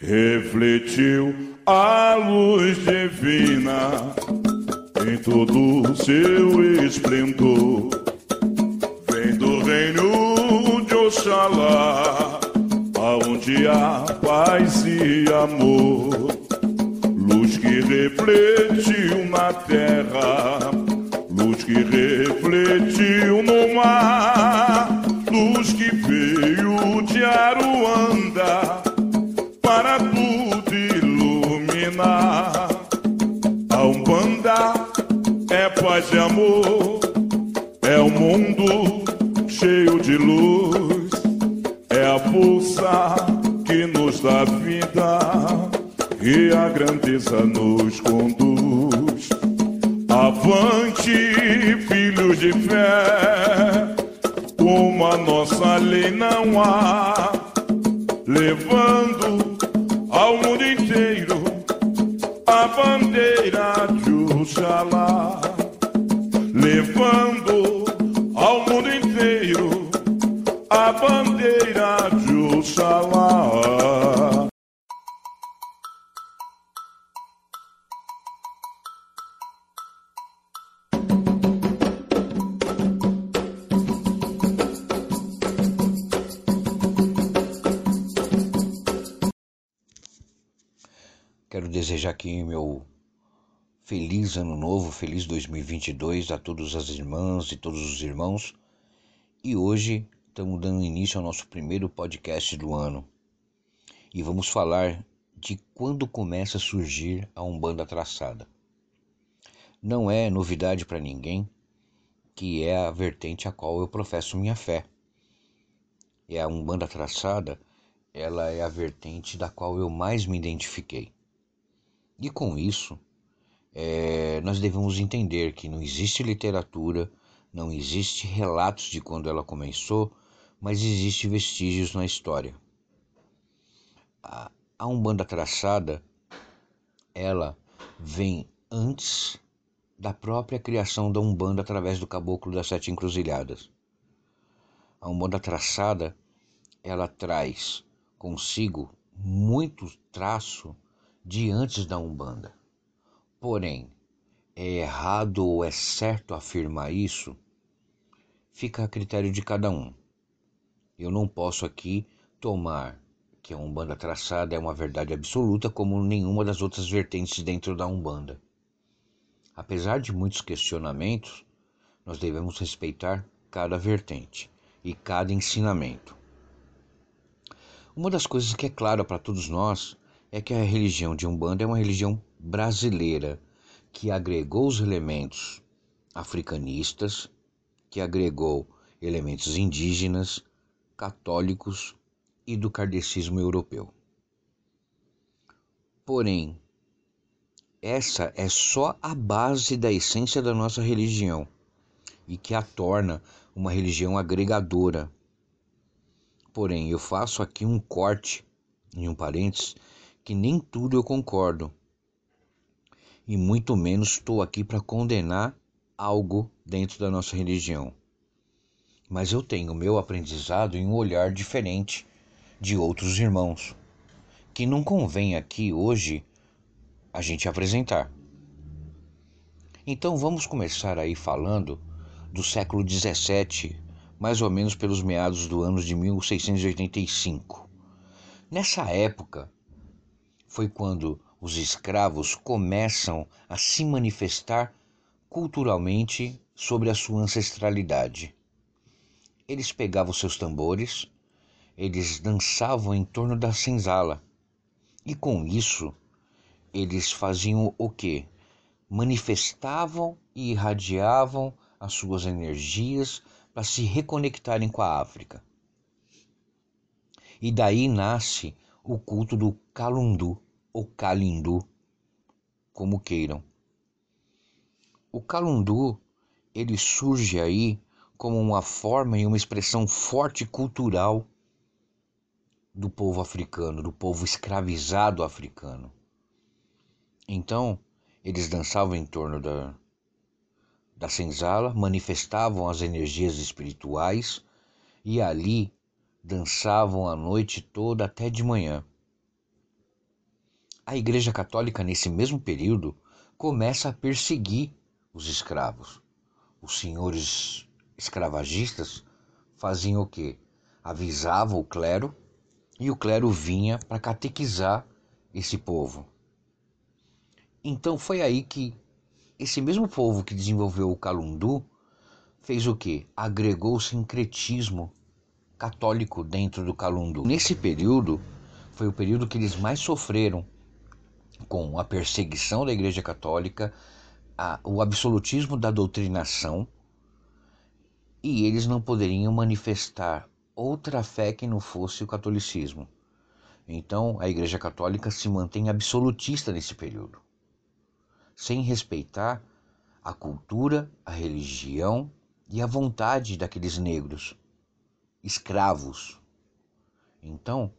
refletiu a luz divina em todo seu esplendor. Vem do reino de Oxalá, aonde há paz e amor. Luz que refletiu na terra, luz que refletiu no mar, luz que veio de Aruanda para tudo iluminar. A Umbanda é paz e amor, é um mundo cheio de luz, é a força que nos dá vida e a grandeza nos conduz. Avante, filhos de fé, como a nossa lei não há, levando desejar aqui meu feliz ano novo, feliz 2022 a todas as irmãs e todos os irmãos. E hoje estamos dando início ao nosso primeiro podcast do ano. E vamos falar de quando começa a surgir a Umbanda traçada. Não é novidade para ninguém que é a vertente a qual eu professo minha fé. É a Umbanda traçada, ela é a vertente da qual eu mais me identifiquei. E com isso, é, nós devemos entender que não existe literatura, não existe relatos de quando ela começou, mas existe vestígios na história. A, a Umbanda traçada, ela vem antes da própria criação da Umbanda através do Caboclo das Sete Encruzilhadas. A Umbanda traçada, ela traz consigo muito traço de antes da Umbanda. Porém, é errado ou é certo afirmar isso? Fica a critério de cada um. Eu não posso aqui tomar que a Umbanda traçada é uma verdade absoluta como nenhuma das outras vertentes dentro da Umbanda. Apesar de muitos questionamentos, nós devemos respeitar cada vertente e cada ensinamento. Uma das coisas que é clara para todos nós é que a religião de Umbanda é uma religião brasileira que agregou os elementos africanistas, que agregou elementos indígenas, católicos e do kardecismo europeu. Porém, essa é só a base da essência da nossa religião e que a torna uma religião agregadora. Porém, eu faço aqui um corte, em um parênteses, que nem tudo eu concordo. E muito menos estou aqui para condenar algo dentro da nossa religião. Mas eu tenho meu aprendizado em um olhar diferente de outros irmãos, que não convém aqui hoje a gente apresentar. Então vamos começar aí falando do século 17, mais ou menos pelos meados do ano de 1685. Nessa época foi quando os escravos começam a se manifestar culturalmente sobre a sua ancestralidade. Eles pegavam seus tambores, eles dançavam em torno da senzala e com isso eles faziam o que? Manifestavam e irradiavam as suas energias para se reconectarem com a África. E daí nasce o culto do Calundu ou Calindu, como queiram. O Calundu, ele surge aí como uma forma e uma expressão forte cultural do povo africano, do povo escravizado africano. Então, eles dançavam em torno da, da senzala, manifestavam as energias espirituais e ali dançavam a noite toda até de manhã. a Igreja Católica, nesse mesmo período, começa a perseguir os escravos. Os senhores escravagistas faziam o quê? Avisavam o clero e o clero vinha para catequizar esse povo. Então foi aí que esse mesmo povo que desenvolveu o calundu fez o que? Agregou o sincretismo católico dentro do calundu. Nesse período foi o período que eles mais sofreram com a perseguição da Igreja Católica, a, o absolutismo da doutrinação, e eles não poderiam manifestar outra fé que não fosse o catolicismo. Então, a Igreja Católica se mantém absolutista nesse período, sem respeitar a cultura, a religião e a vontade daqueles negros, escravos. Então,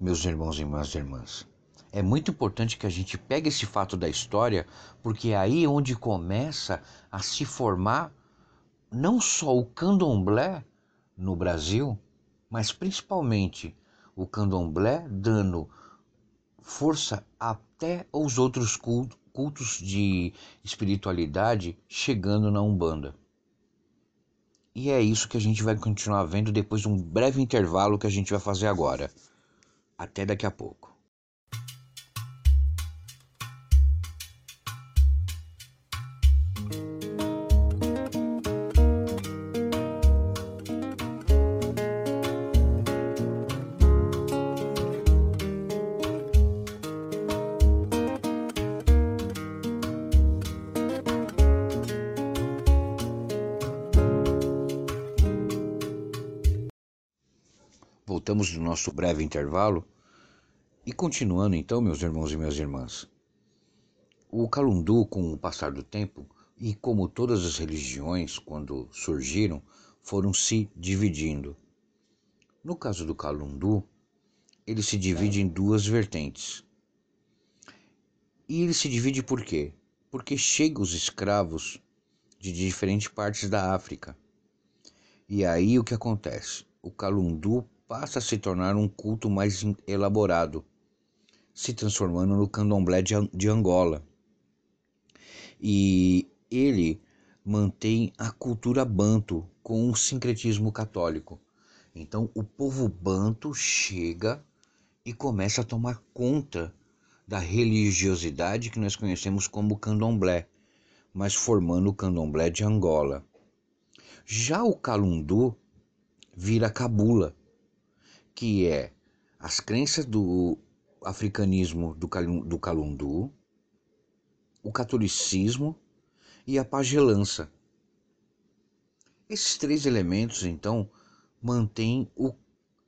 meus irmãos e minhas irmãs, é muito importante que a gente pegue esse fato da história, porque é aí onde começa a se formar não só o candomblé no Brasil, mas principalmente o candomblé dando força até aos outros cultos de espiritualidade chegando na Umbanda. E é isso que a gente vai continuar vendo depois de um breve intervalo que a gente vai fazer agora. Até daqui a pouco. Voltamos do nosso breve intervalo e continuando então, meus irmãos e minhas irmãs. O Calundu, com o passar do tempo, e como todas as religiões, quando surgiram, foram se dividindo. No caso do Calundu, ele se divide em duas vertentes. E ele se divide por quê? Porque chegam os escravos de diferentes partes da África. E aí o que acontece? O Calundu passa a se tornar um culto mais elaborado, se transformando no candomblé de Angola. E ele mantém a cultura banto com um sincretismo católico. Então o povo banto chega e começa a tomar conta da religiosidade que nós conhecemos como candomblé, mas formando o candomblé de Angola. Já o calundu vira cabula, que é as crenças do africanismo do, do Calundu, o catolicismo e a pagelança. Esses três elementos, então, mantêm o,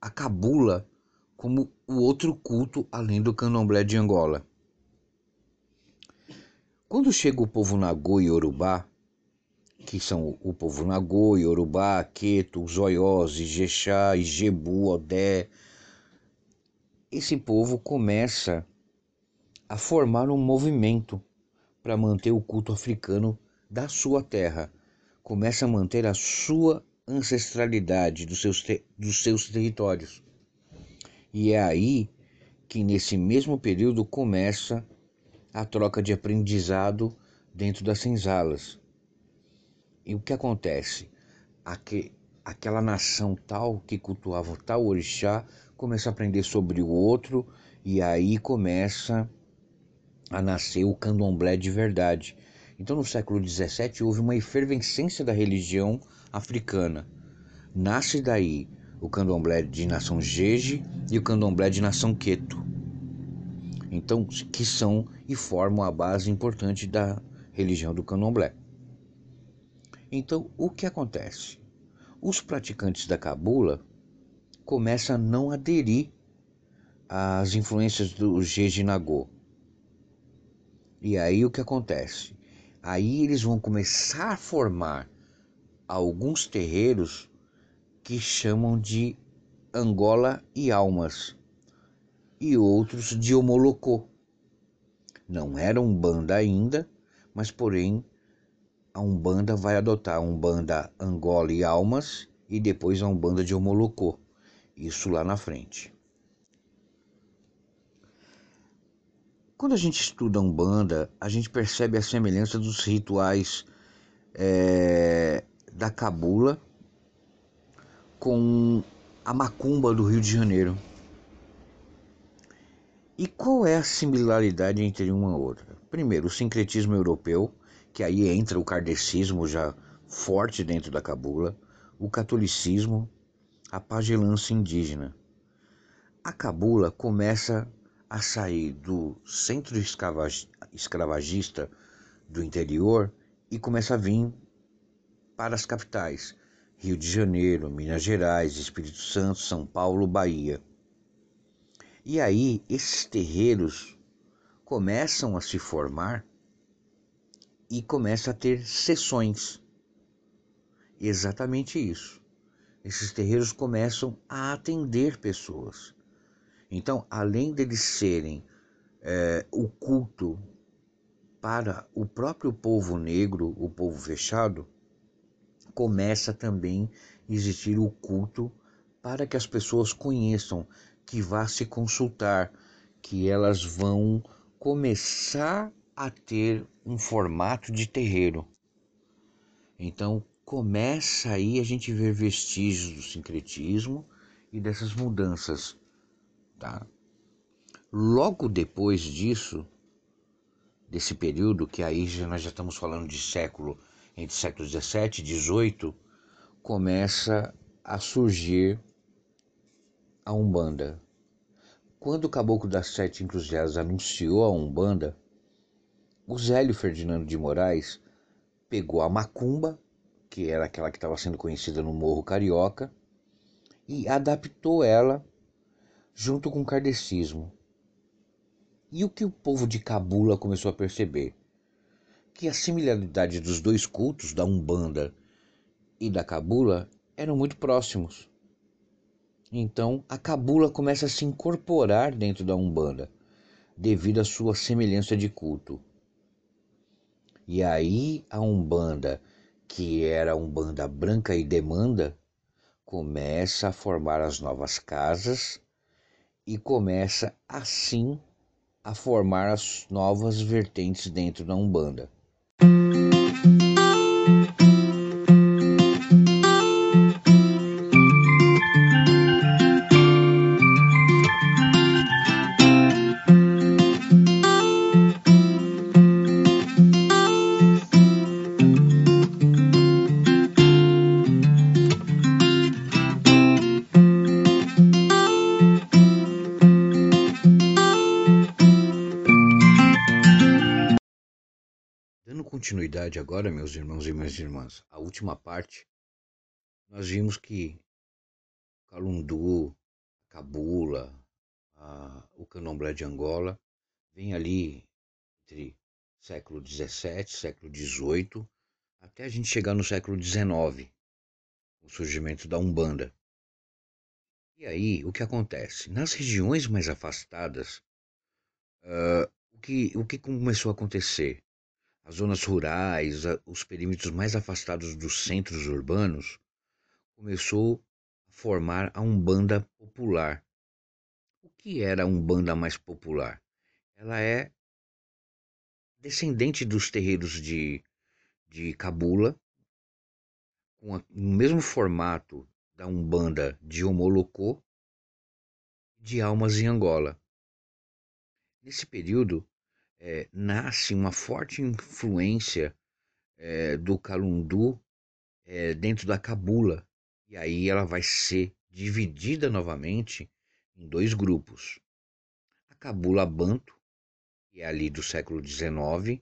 a cabula como o outro culto além do candomblé de Angola. Quando chega o povo Nagô e Yorubá, que são o povo Nagô, Yorubá, Queto, Zoiós, Ijexá, Ijebu, Odé. Esse povo começa a formar um movimento para manter o culto africano da sua terra, começa a manter a sua ancestralidade dos seus, dos seus territórios. E é aí que, nesse mesmo período, começa a troca de aprendizado dentro das senzalas e o que acontece? Aque, aquela nação tal que cultuava tal orixá começa a aprender sobre o outro e aí começa a nascer o candomblé de verdade. Então, no século XVII, houve uma efervescência da religião africana. Nasce daí o candomblé de nação Jeje e o candomblé de nação Queto. Então, que são e formam a base importante da religião do candomblé. Então, o que acontece? Os praticantes da cabula começam a não aderir às influências do Jejinagô. E aí o que acontece? Aí eles vão começar a formar alguns terreiros que chamam de Angola e Almas e outros de Omolocô. Não eram banda ainda, mas porém a Umbanda vai adotar a Umbanda Angola e Almas e depois a Umbanda de Omolocô. Isso lá na frente. quando a gente estuda Umbanda, a gente percebe a semelhança dos rituais é, da cabula com a macumba do Rio de Janeiro. E qual é a similaridade entre uma e outra? Primeiro, o sincretismo europeu, que aí entra o kardecismo já forte dentro da cabula, o catolicismo, a pagelança indígena. A cabula começa a sair do centro escravagista do interior e começa a vir para as capitais, Rio de Janeiro, Minas Gerais, Espírito Santo, São Paulo, Bahia. E aí esses terreiros começam a se formar e começa a ter sessões. Exatamente isso. Esses terreiros começam a atender pessoas. Então, além deles serem é, o culto para o próprio povo negro, o povo fechado, começa também a existir o culto para que as pessoas conheçam, que vá se consultar, que elas vão começar a ter um formato de terreiro. Então começa aí a gente ver vestígios do sincretismo e dessas mudanças Tá? Logo depois disso, desse período, que aí já, nós já estamos falando de século, entre séculos 17 e 18, começa a surgir a Umbanda. Quando o Caboclo das Sete Encruzilhadas anunciou a Umbanda, o Zélio Ferdinando de Moraes pegou a macumba, que era aquela que estava sendo conhecida no Morro Carioca, e adaptou ela junto com o kardecismo. E o que o povo de Cabula começou a perceber? Que a similaridade dos dois cultos, da Umbanda e da Cabula, eram muito próximos. Então, a Cabula começa a se incorporar dentro da Umbanda, devido à sua semelhança de culto. E aí a Umbanda, que era Umbanda branca e demanda, começa a formar as novas casas e começa assim a formar as novas vertentes dentro da Umbanda. Continuidade agora, meus irmãos e minhas irmãs, a última parte, nós vimos que Calundu, Cabula, a, o candomblé de Angola, vem ali entre século XVII, século XVIII, até a gente chegar no século XIX, o surgimento da Umbanda. E aí, o que acontece? Nas regiões mais afastadas, uh, o, que, o que começou a acontecer? As zonas rurais, os perímetros mais afastados dos centros urbanos, começou a formar a Umbanda popular. O que era a Umbanda mais popular? Ela é descendente dos terreiros de, de Cabula, com a, o mesmo formato da Umbanda de Omolocô, de Almas em Angola. Nesse período, é, nasce uma forte influência é, do Calundu é, dentro da Cabula. E aí ela vai ser dividida novamente em dois grupos. A Cabula Banto, que é ali do século XIX,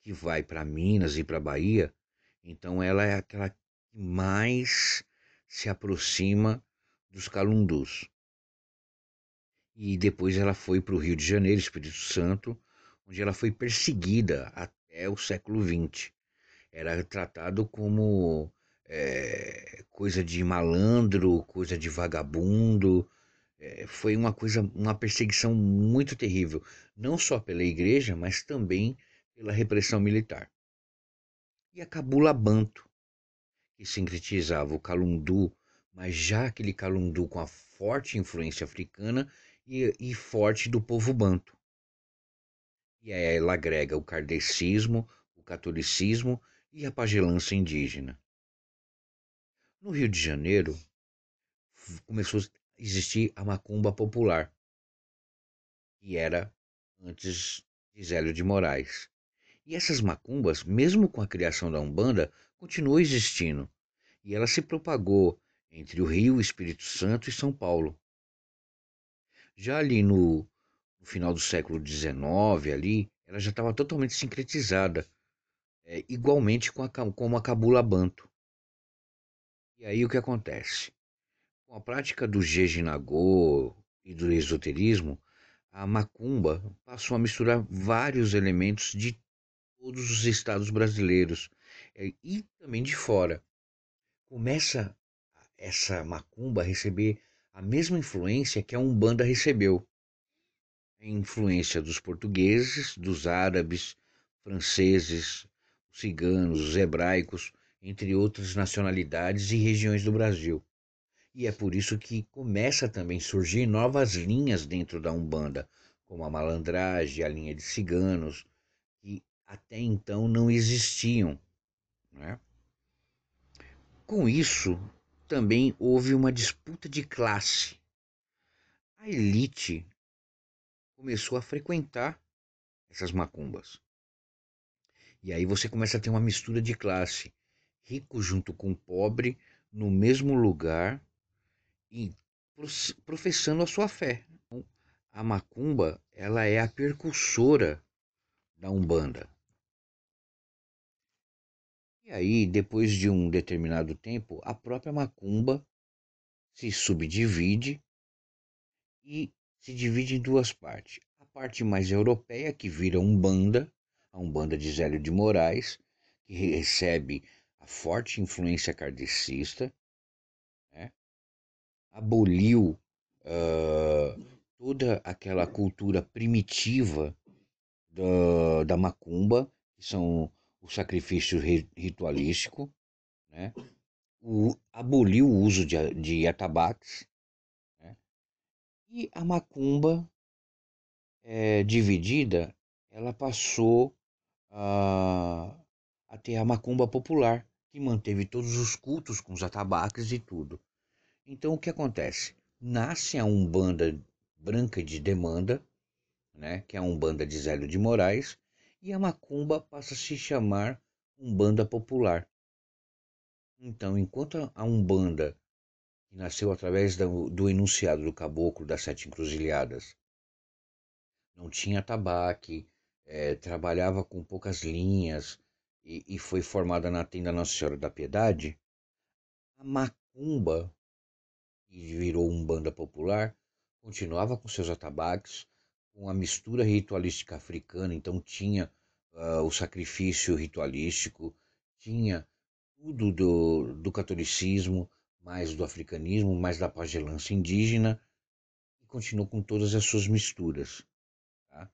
que vai para Minas e para Bahia. Então ela é aquela que mais se aproxima dos calundus. E depois ela foi para o Rio de Janeiro, Espírito Santo, onde ela foi perseguida até o século XX. Era tratado como é, coisa de malandro, coisa de vagabundo. É, foi uma coisa, uma perseguição muito terrível, não só pela igreja, mas também pela repressão militar. E a Cabula Banto, que sincretizava o Calundu, mas já aquele Calundu com a forte influência africana e, e forte do povo banto. E aí ela agrega o kardecismo, o catolicismo e a pagelança indígena. No Rio de Janeiro, começou a existir a macumba popular, que era antes de Zélio de Moraes. E essas macumbas, mesmo com a criação da Umbanda, continuou existindo. E ela se propagou entre o Rio, Espírito Santo e São Paulo. Já ali no, no final do século XIX, ali, ela já estava totalmente sincretizada, é, igualmente com a, com a cabula banto. E aí o que acontece? Com a prática do Jejinagô e do esoterismo, a macumba passou a misturar vários elementos de todos os estados brasileiros é, e também de fora. Começa essa macumba a receber a mesma influência que a Umbanda recebeu. Influência dos portugueses, dos árabes, franceses, os ciganos, os hebraicos, entre outras nacionalidades e regiões do Brasil. E é por isso que começa também a surgir novas linhas dentro da Umbanda, como a malandragem, a linha de ciganos, que até então não existiam. Né? Com isso, também houve uma disputa de classe. A elite começou a frequentar essas macumbas. E aí você começa a ter uma mistura de classe, rico junto com pobre, no mesmo lugar e professando a sua fé. Então, a macumba, ela é a percursora da Umbanda. E aí, depois de um determinado tempo, a própria macumba se subdivide e se divide em duas partes. A parte mais europeia, que vira Umbanda, a Umbanda de Zélio de Moraes, que recebe a forte influência kardecista, né? aboliu uh, toda aquela cultura primitiva da, da macumba, que são o sacrifício ritualístico, né? o, aboliu o uso de, de atabaques? E a macumba é, dividida, ela passou a, a ter a macumba popular, que manteve todos os cultos com os atabaques e tudo. Então o que acontece? Nasce a Umbanda Branca de Demanda, né, que é a Umbanda de Zélio de Moraes, e a macumba passa a se chamar Umbanda Popular. Então, enquanto a Umbanda, que nasceu através do, do enunciado do caboclo das sete encruzilhadas, não tinha tabaque, é, trabalhava com poucas linhas e, e foi formada na tenda Nossa Senhora da Piedade, a macumba, que virou Umbanda Popular, continuava com seus atabaques, com a mistura ritualística africana, então tinha uh, o sacrifício ritualístico, tinha tudo do, do catolicismo, mais do africanismo, mais da pagelança indígena, e continuou com todas as suas misturas. Tá?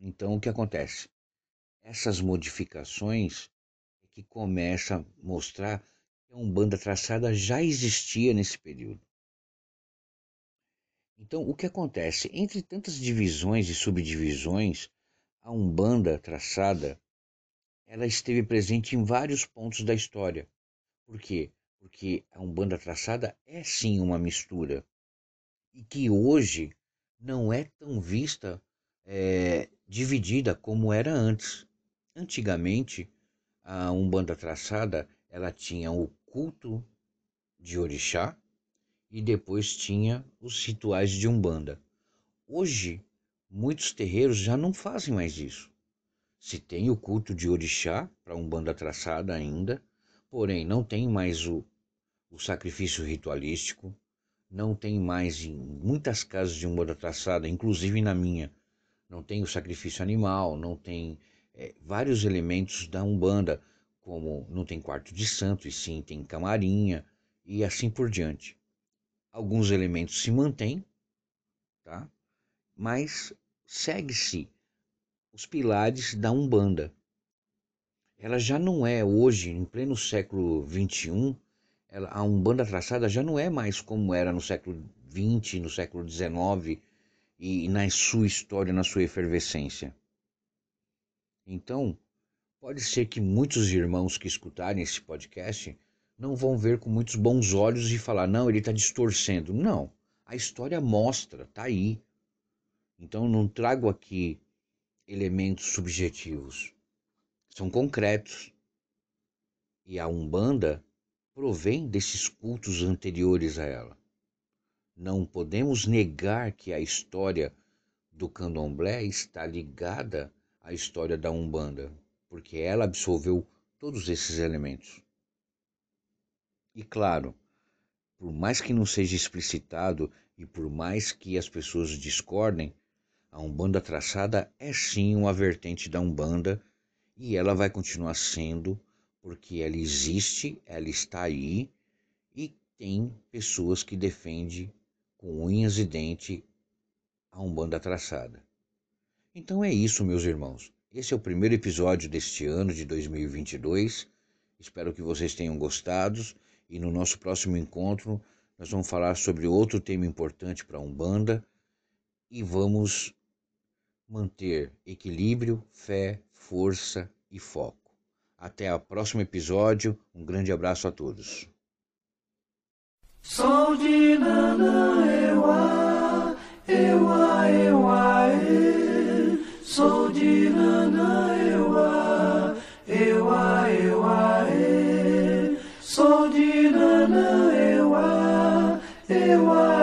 Então, o que acontece? Essas modificações é que começa a mostrar que a Umbanda traçada já existia nesse período. Então, o que acontece? Entre tantas divisões e subdivisões, a Umbanda traçada, ela esteve presente em vários pontos da história. Por quê? Porque a Umbanda traçada é sim uma mistura. E que hoje não é tão vista é, dividida como era antes. Antigamente, a Umbanda traçada, ela tinha o culto de orixá, e depois tinha os rituais de Umbanda. Hoje, muitos terreiros já não fazem mais isso. Se tem o culto de orixá para Umbanda traçada ainda, porém não tem mais o, o sacrifício ritualístico, não tem mais em muitas casas de Umbanda traçada, inclusive na minha, não tem o sacrifício animal, não tem é, vários elementos da Umbanda, como não tem quarto de santo, e sim tem camarinha, e assim por diante alguns elementos se mantêm, tá? mas segue-se os pilares da Umbanda. Ela já não é hoje, em pleno século XXI, ela, a Umbanda traçada já não é mais como era no século XX, no século XIX e, na sua história, na sua efervescência. Então, pode ser que muitos irmãos que escutarem esse podcast não vão ver com muitos bons olhos e falar, não, ele está distorcendo. Não, a história mostra, está aí. Então, não trago aqui elementos subjetivos, são concretos. E a Umbanda provém desses cultos anteriores a ela. Não podemos negar que a história do candomblé está ligada à história da Umbanda, porque ela absorveu todos esses elementos. E claro, por mais que não seja explicitado e por mais que as pessoas discordem, a Umbanda traçada é sim uma vertente da Umbanda e ela vai continuar sendo, porque ela existe, ela está aí e tem pessoas que defendem com unhas e dentes a Umbanda traçada. Então é isso, meus irmãos. Esse é o primeiro episódio deste ano de 2022. Espero que vocês tenham gostado e no nosso próximo encontro nós vamos falar sobre outro tema importante para a Umbanda e vamos manter equilíbrio, fé, força e foco. Até o próximo episódio. Um grande abraço a todos. Sou de Nana, ewa, ewa, ewa, e. Sou de Nana, ewa, ewa, ewa, e. Sou de Nana, ewa, ewa.